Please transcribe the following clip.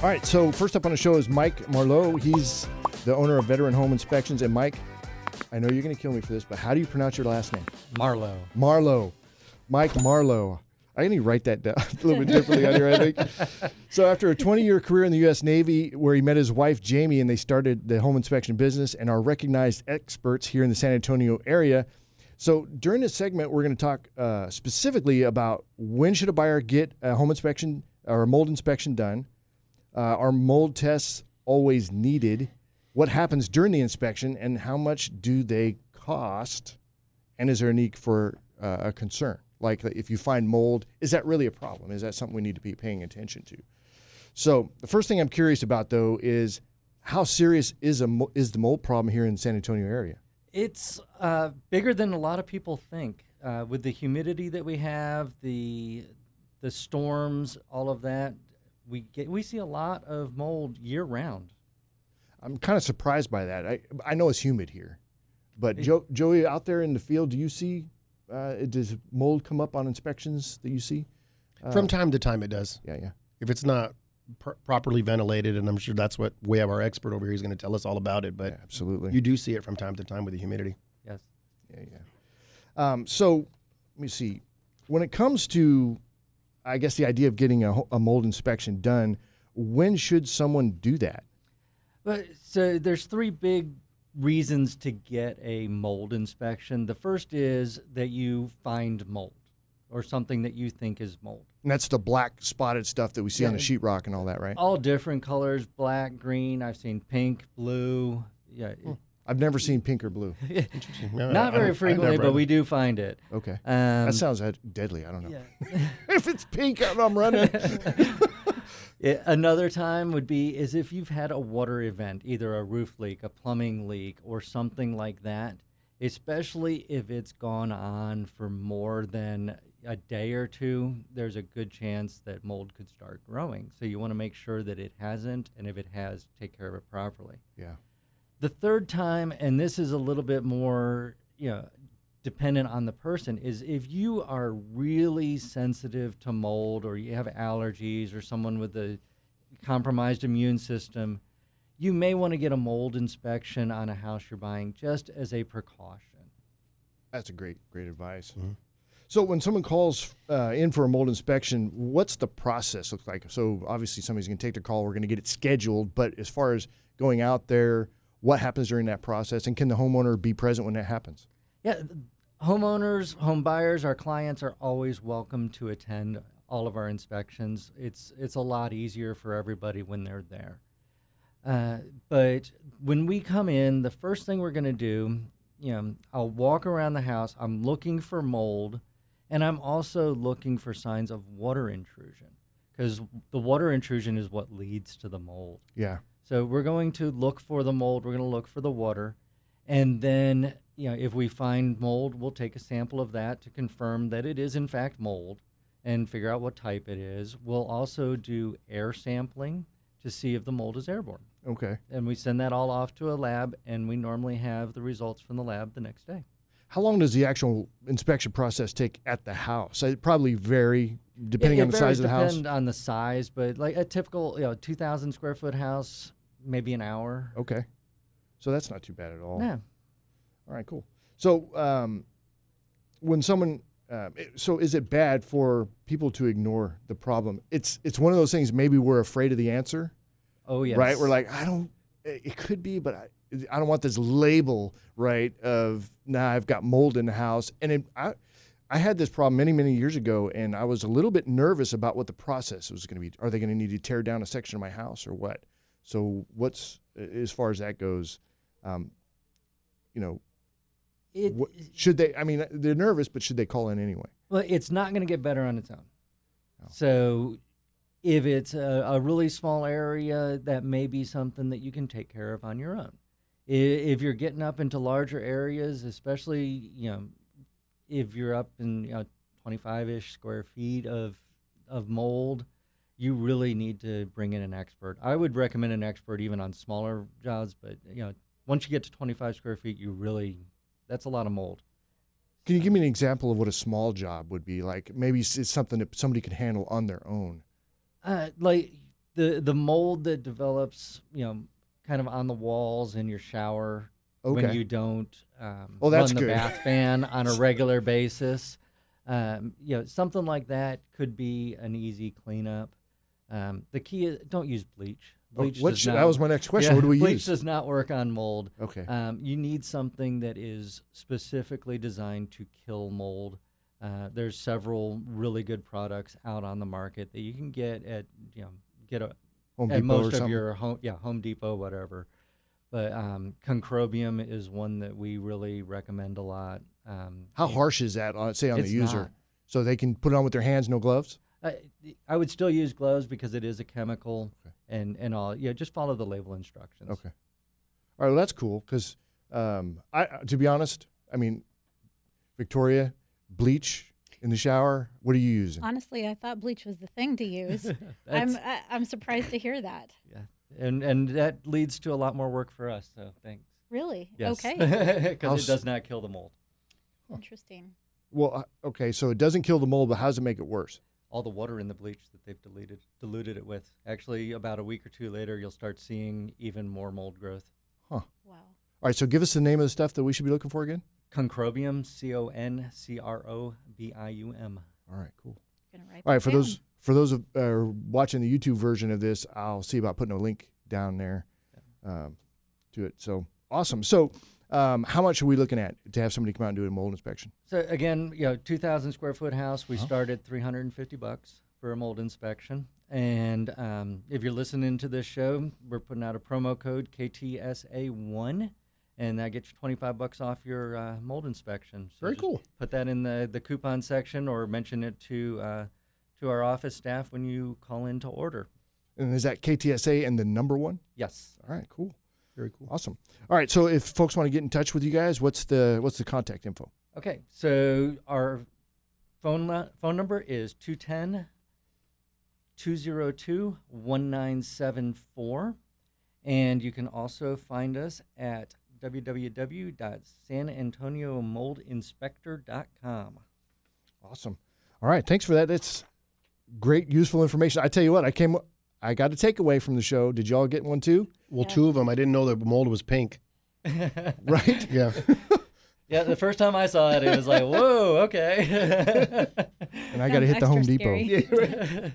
All right, so first up on the show is Mike Marlow. He's the owner of Veteran Home Inspections. And Mike, I know you're going to kill me for this, but how do you pronounce your last name? Marlow. Marlow. Mike Marlow. I need to write that down a little bit differently on here, I think. So, after a 20 year career in the U.S. Navy, where he met his wife, Jamie, and they started the home inspection business and are recognized experts here in the San Antonio area. So, during this segment, we're going to talk uh, specifically about when should a buyer get a home inspection or a mold inspection done? Uh, are mold tests always needed? What happens during the inspection, and how much do they cost? And is there a need for uh, a concern? Like if you find mold, is that really a problem? Is that something we need to be paying attention to? So the first thing I'm curious about though is how serious is a is the mold problem here in San Antonio area? It's uh, bigger than a lot of people think. Uh, with the humidity that we have, the the storms, all of that, we get we see a lot of mold year round. I'm kind of surprised by that. I I know it's humid here, but Joe, Joey, out there in the field, do you see uh, does mold come up on inspections that you see? From time to time, it does. Yeah, yeah. If it's not pr- properly ventilated, and I'm sure that's what we have our expert over here. He's going to tell us all about it. But Yeah, absolutely. you do see it from time to time with the humidity. Yes. Yeah, yeah. Um, so let me see. When it comes to, I guess the idea of getting a, a mold inspection done, when should someone do that? But so there's three big reasons to get a mold inspection. The first is that you find mold or something that you think is mold. And that's the black spotted stuff that we see on the sheetrock and all that, right? All different colors, black, green, I've seen pink, blue. Yeah. Hmm. I've never seen pink or blue. Interesting. Not I- very I frequently, never but we do find it. Okay. Um, that sounds uh, deadly. I don't know. yeah. if it's pink, I'm running. Yeah, another time would be is if you've had a water event, either a roof leak, a plumbing leak, or something like that. Especially if it's gone on for more than a day or two, there's a good chance that mold could start growing. So you want to make sure that it hasn't, and if it has, take care of it properly. yeah. The third time, and this is a little bit more, you know, dependent on the person, is if you are really sensitive to mold or you have allergies or someone with a compromised immune system, you may want to get a mold inspection on a house you're buying just as a precaution. That's a great, great advice. Mhm. So when someone calls uh, in for a mold inspection, what's the process look like? So obviously somebody's going to take the call. We're going to get it scheduled. But as far as going out there, what happens during that process, and can the homeowner be present when that happens? Yeah, homeowners, home buyers, our clients are always welcome to attend all of our inspections. It's it's a lot easier for everybody when they're there. Uh, but when we come in, the first thing we're going to do, you know, I'll walk around the house. I'm looking for mold, and I'm also looking for signs of water intrusion because the water intrusion is what leads to the mold. Yeah. So we're going to look for the mold. We're going to look for the water, and then you know if we find mold, we'll take a sample of that to confirm that it is in fact mold, and figure out what type it is. We'll also do air sampling to see if the mold is airborne, Okay. and we send that all off to a lab, and we normally have the results from the lab the next day. How long does the actual inspection process take at the house? It probably vary depending It- on the size of the house. depend on the size, but like a typical you know 2,000 square foot house, maybe an hour. Okay. So that's not too bad at all. Yeah. All right, cool. So, um, when someone, um, it- so is it bad for people to ignore the problem? It's it's one of those things. Maybe we're afraid of the answer, Oh yeah. right? We're like, I don't. It could be, but I, I don't want this label, right? Of nah, I've got mold in the house, and it, I. I had this problem many, many years ago, and I was a little bit nervous about what the process was going to be. Are they going to need to tear down a section of my house or what? So, what's as far as that goes? Um, you know, It, what, should they? I mean, they're nervous, but should they call in anyway? Well, it's not going to get better on its own. Oh. So, if it's a, a really small area, that may be something that you can take care of on your own. If you're getting up into larger areas, especially you know, if you're up in you know 25ish square feet of of mold, you really need to bring in an expert. I would recommend an expert even on smaller jobs, but you know, once you get to 25 square feet, you really that's a lot of mold. Can you give me an example of what a small job would be like? Maybe it's something that somebody could handle on their own. Uh, like the the mold that develops, you know, kind of on the walls in your shower Okay. when you don't um, Oh, that's run the good. bath fan on a regular basis. Um, you know, something like that could be an easy cleanup. Um, the key is don't use bleach. Oh, Bleach does should- not, that was my next question. Yeah, what do we bleach use? Bleach does not work on mold. Okay. Um, you need something that is specifically designed to kill mold. Uh, there's several really good products out on the market that you can get at you know get a, Home at Depot most of your home yeah Home Depot whatever. But um, concrobium is one that we really recommend a lot. Um, How harsh is that on say on the user? not. So they can put it on with their hands, no gloves. I, I would still use gloves because it is a chemical Okay. and and all. Yeah, just follow the label instructions. Okay. All right, well, that's cool because um, I, to be honest, I mean, Victoria, bleach in the shower. What are you using? Honestly, I thought bleach was the thing to use. I'm I, I'm surprised to hear that. yeah, and and that leads to a lot more work for us. So thanks. Really? Yes. Okay. How because it does not kill the mold. Interesting. Well, uh, okay, so it doesn't kill the mold, but how does it make it worse? All the water in the bleach that they've diluted diluted it with. Actually, about a week or two later, you'll start seeing even more mold growth. Huh. Wow. All right, so give us the name of the stuff that we should be looking for again. Concrobium, C O N C R O B I U M. All right, cool. All right, for down. those for those of, uh, watching the YouTube version of this, I'll see about putting a link down there um, to it. So awesome. So, um, how much are we looking at to have somebody come out and do a mold inspection? So again, you know, 2,000 square foot house. We Uh-huh. started 350 bucks for a mold inspection. And um, if you're listening to this show, we're putting out a promo code KTSA1, and that gets you 25 bucks off your uh, mold inspection. So Very cool. Put that in the, the coupon section, or mention it to uh, to our office staff when you call in to order. And is that KTSA and the number one? Yes. All right, cool, Very cool. awesome. All right, so if folks want to get in touch with you guys, what's the what's the contact info? Okay, so our phone li- phone number is 210 202 1974. And you can also find us at www.sanantoniomoldinspector.com. Awesome. All right, thanks for that. That's great, useful information. I tell you what, I came, I got a takeaway from the show. Did y'all get one too? Well, Yes. two of them. I didn't know the mold was pink. Right. Yeah. yeah, the first time I saw it, it was like, whoa, okay. And I got to hit the Home extra Depot. scary.